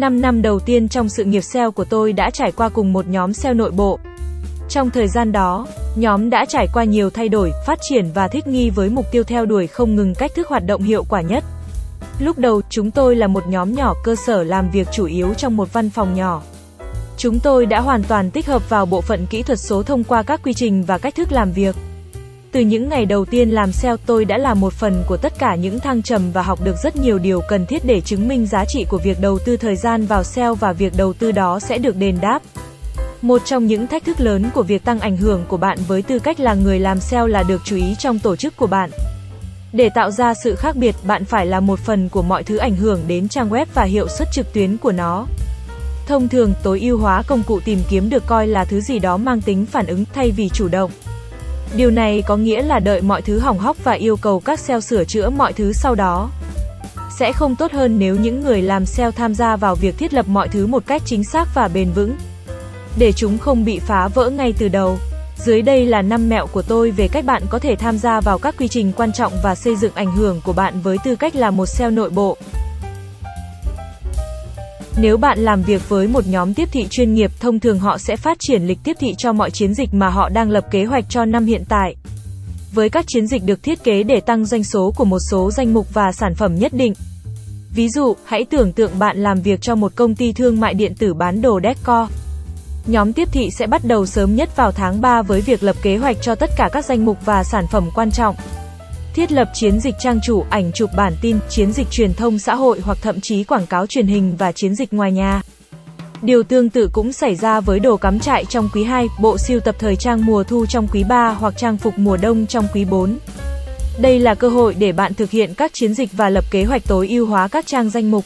5 năm đầu tiên trong sự nghiệp SEO của tôi đã trải qua cùng một nhóm SEO nội bộ. Trong thời gian đó, nhóm đã trải qua nhiều thay đổi, phát triển và thích nghi với mục tiêu theo đuổi không ngừng cách thức hoạt động hiệu quả nhất. Lúc đầu, chúng tôi là một nhóm nhỏ cơ sở làm việc chủ yếu trong một văn phòng nhỏ. Chúng tôi đã hoàn toàn tích hợp vào bộ phận kỹ thuật số thông qua các quy trình và cách thức làm việc. Từ những ngày đầu tiên làm SEO tôi đã là một phần của tất cả những thăng trầm và học được rất nhiều điều cần thiết để chứng minh giá trị của việc đầu tư thời gian vào SEO và việc đầu tư đó sẽ được đền đáp. Một trong những thách thức lớn của việc tăng ảnh hưởng của bạn với tư cách là người làm SEO là được chú ý trong tổ chức của bạn. Để tạo ra sự khác biệt, bạn phải là một phần của mọi thứ ảnh hưởng đến trang web và hiệu suất trực tuyến của nó. Thông thường, tối ưu hóa công cụ tìm kiếm được coi là thứ gì đó mang tính phản ứng thay vì chủ động. Điều này có nghĩa là đợi mọi thứ hỏng hóc và yêu cầu các sale sửa chữa mọi thứ sau đó. Sẽ không tốt hơn nếu những người làm sale tham gia vào việc thiết lập mọi thứ một cách chính xác và bền vững. Để chúng không bị phá vỡ ngay từ đầu. Dưới đây là 5 mẹo của tôi về cách bạn có thể tham gia vào các quy trình quan trọng và xây dựng ảnh hưởng của bạn với tư cách là một sale nội bộ. Nếu bạn làm việc với một nhóm tiếp thị chuyên nghiệp, thông thường họ sẽ phát triển lịch tiếp thị cho mọi chiến dịch mà họ đang lập kế hoạch cho năm hiện tại. Với các chiến dịch được thiết kế để tăng doanh số của một số danh mục và sản phẩm nhất định. Ví dụ, hãy tưởng tượng bạn làm việc cho một công ty thương mại điện tử bán đồ decor. Nhóm tiếp thị sẽ bắt đầu sớm nhất vào tháng 3 với việc lập kế hoạch cho tất cả các danh mục và sản phẩm quan trọng thiết lập chiến dịch trang chủ, ảnh chụp bản tin, chiến dịch truyền thông xã hội hoặc thậm chí quảng cáo truyền hình và chiến dịch ngoài nhà. Điều tương tự cũng xảy ra với đồ cắm trại trong quý 2, bộ siêu tập thời trang mùa thu trong quý 3 hoặc trang phục mùa đông trong quý 4. Đây là cơ hội để bạn thực hiện các chiến dịch và lập kế hoạch tối ưu hóa các trang danh mục,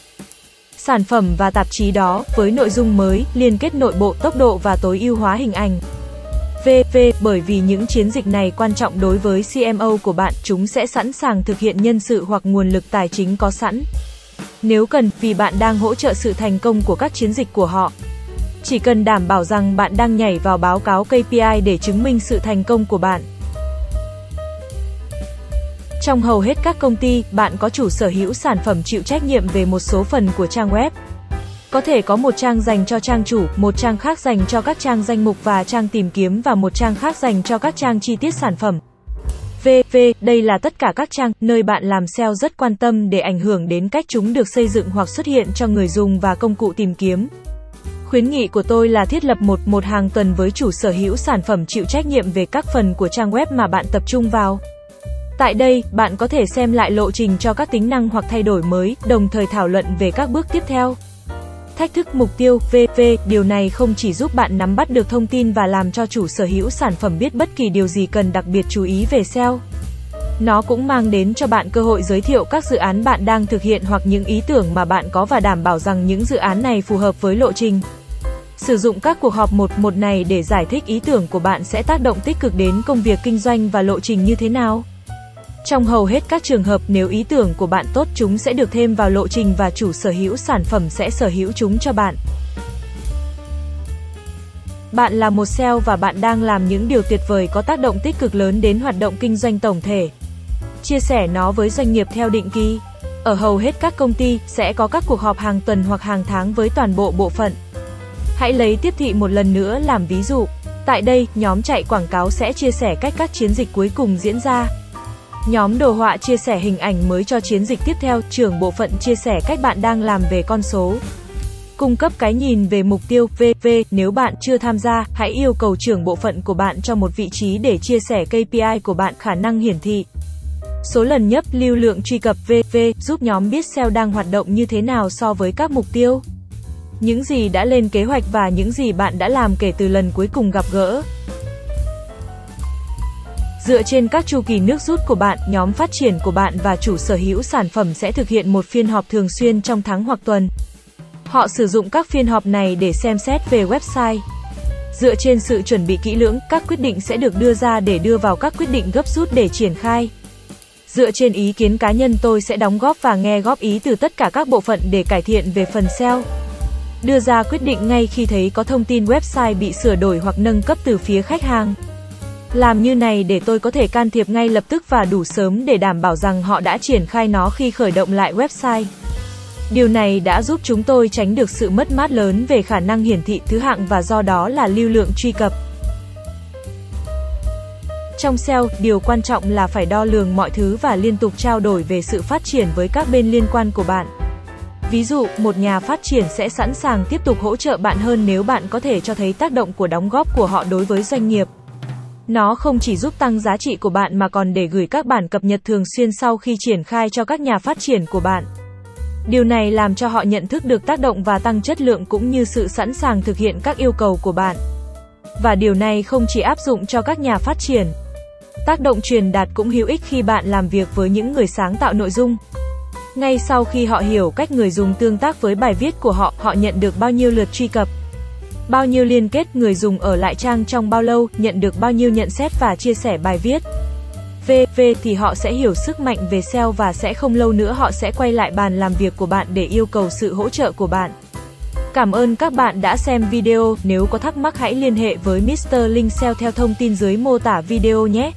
sản phẩm và tạp chí đó với nội dung mới, liên kết nội bộ, tốc độ và tối ưu hóa hình ảnh. VV, bởi vì những chiến dịch này quan trọng đối với CMO của bạn, chúng sẽ sẵn sàng thực hiện nhân sự hoặc nguồn lực tài chính có sẵn. Nếu cần, vì bạn đang hỗ trợ sự thành công của các chiến dịch của họ. Chỉ cần đảm bảo rằng bạn đang nhảy vào báo cáo KPI để chứng minh sự thành công của bạn. Trong hầu hết các công ty, bạn có chủ sở hữu sản phẩm chịu trách nhiệm về một số phần của trang web. Có thể có một trang dành cho trang chủ, một trang khác dành cho các trang danh mục và trang tìm kiếm và một trang khác dành cho các trang chi tiết sản phẩm. VV, đây là tất cả các trang nơi bạn làm SEO rất quan tâm để ảnh hưởng đến cách chúng được xây dựng hoặc xuất hiện cho người dùng và công cụ tìm kiếm. Khuyến nghị của tôi là thiết lập một một hàng tuần với chủ sở hữu sản phẩm chịu trách nhiệm về các phần của trang web mà bạn tập trung vào. Tại đây, bạn có thể xem lại lộ trình cho các tính năng hoặc thay đổi mới, đồng thời thảo luận về các bước tiếp theo. Thách thức mục tiêu VV, điều này không chỉ giúp bạn nắm bắt được thông tin và làm cho chủ sở hữu sản phẩm biết bất kỳ điều gì cần đặc biệt chú ý về SEO. Nó cũng mang đến cho bạn cơ hội giới thiệu các dự án bạn đang thực hiện hoặc những ý tưởng mà bạn có và đảm bảo rằng những dự án này phù hợp với lộ trình. Sử dụng các cuộc họp một một này để giải thích ý tưởng của bạn sẽ tác động tích cực đến công việc kinh doanh và lộ trình như thế nào. Trong hầu hết các trường hợp nếu ý tưởng của bạn tốt chúng sẽ được thêm vào lộ trình và chủ sở hữu sản phẩm sẽ sở hữu chúng cho bạn. Bạn là một sale và bạn đang làm những điều tuyệt vời có tác động tích cực lớn đến hoạt động kinh doanh tổng thể. Chia sẻ nó với doanh nghiệp theo định kỳ. Ở hầu hết các công ty sẽ có các cuộc họp hàng tuần hoặc hàng tháng với toàn bộ bộ phận. Hãy lấy tiếp thị một lần nữa làm ví dụ. Tại đây, nhóm chạy quảng cáo sẽ chia sẻ cách các chiến dịch cuối cùng diễn ra. Nhóm đồ họa chia sẻ hình ảnh mới cho chiến dịch tiếp theo, trưởng bộ phận chia sẻ cách bạn đang làm về con số. Cung cấp cái nhìn về mục tiêu VV, nếu bạn chưa tham gia, hãy yêu cầu trưởng bộ phận của bạn cho một vị trí để chia sẻ KPI của bạn khả năng hiển thị. Số lần nhấp lưu lượng truy cập VV giúp nhóm biết SEO đang hoạt động như thế nào so với các mục tiêu. Những gì đã lên kế hoạch và những gì bạn đã làm kể từ lần cuối cùng gặp gỡ. Dựa trên các chu kỳ nước rút của bạn, nhóm phát triển của bạn và chủ sở hữu sản phẩm sẽ thực hiện một phiên họp thường xuyên trong tháng hoặc tuần. Họ sử dụng các phiên họp này để xem xét về website. Dựa trên sự chuẩn bị kỹ lưỡng, các quyết định sẽ được đưa ra để đưa vào các quyết định gấp rút để triển khai. Dựa trên ý kiến cá nhân tôi sẽ đóng góp và nghe góp ý từ tất cả các bộ phận để cải thiện về phần SEO. Đưa ra quyết định ngay khi thấy có thông tin website bị sửa đổi hoặc nâng cấp từ phía khách hàng. Làm như này để tôi có thể can thiệp ngay lập tức và đủ sớm để đảm bảo rằng họ đã triển khai nó khi khởi động lại website. Điều này đã giúp chúng tôi tránh được sự mất mát lớn về khả năng hiển thị thứ hạng và do đó là lưu lượng truy cập. Trong SEO, điều quan trọng là phải đo lường mọi thứ và liên tục trao đổi về sự phát triển với các bên liên quan của bạn. Ví dụ, một nhà phát triển sẽ sẵn sàng tiếp tục hỗ trợ bạn hơn nếu bạn có thể cho thấy tác động của đóng góp của họ đối với doanh nghiệp. Nó không chỉ giúp tăng giá trị của bạn mà còn để gửi các bản cập nhật thường xuyên sau khi triển khai cho các nhà phát triển của bạn. Điều này làm cho họ nhận thức được tác động và tăng chất lượng cũng như sự sẵn sàng thực hiện các yêu cầu của bạn. Và điều này không chỉ áp dụng cho các nhà phát triển. Tác động truyền đạt cũng hữu ích khi bạn làm việc với những người sáng tạo nội dung. Ngay sau khi họ hiểu cách người dùng tương tác với bài viết của họ, họ nhận được bao nhiêu lượt truy cập, bao nhiêu liên kết người dùng ở lại trang trong bao lâu, nhận được bao nhiêu nhận xét và chia sẻ bài viết. VV thì họ sẽ hiểu sức mạnh về SEO và sẽ không lâu nữa họ sẽ quay lại bàn làm việc của bạn để yêu cầu sự hỗ trợ của bạn. Cảm ơn các bạn đã xem video, nếu có thắc mắc hãy liên hệ với Mr. Linh SEO theo thông tin dưới mô tả video nhé.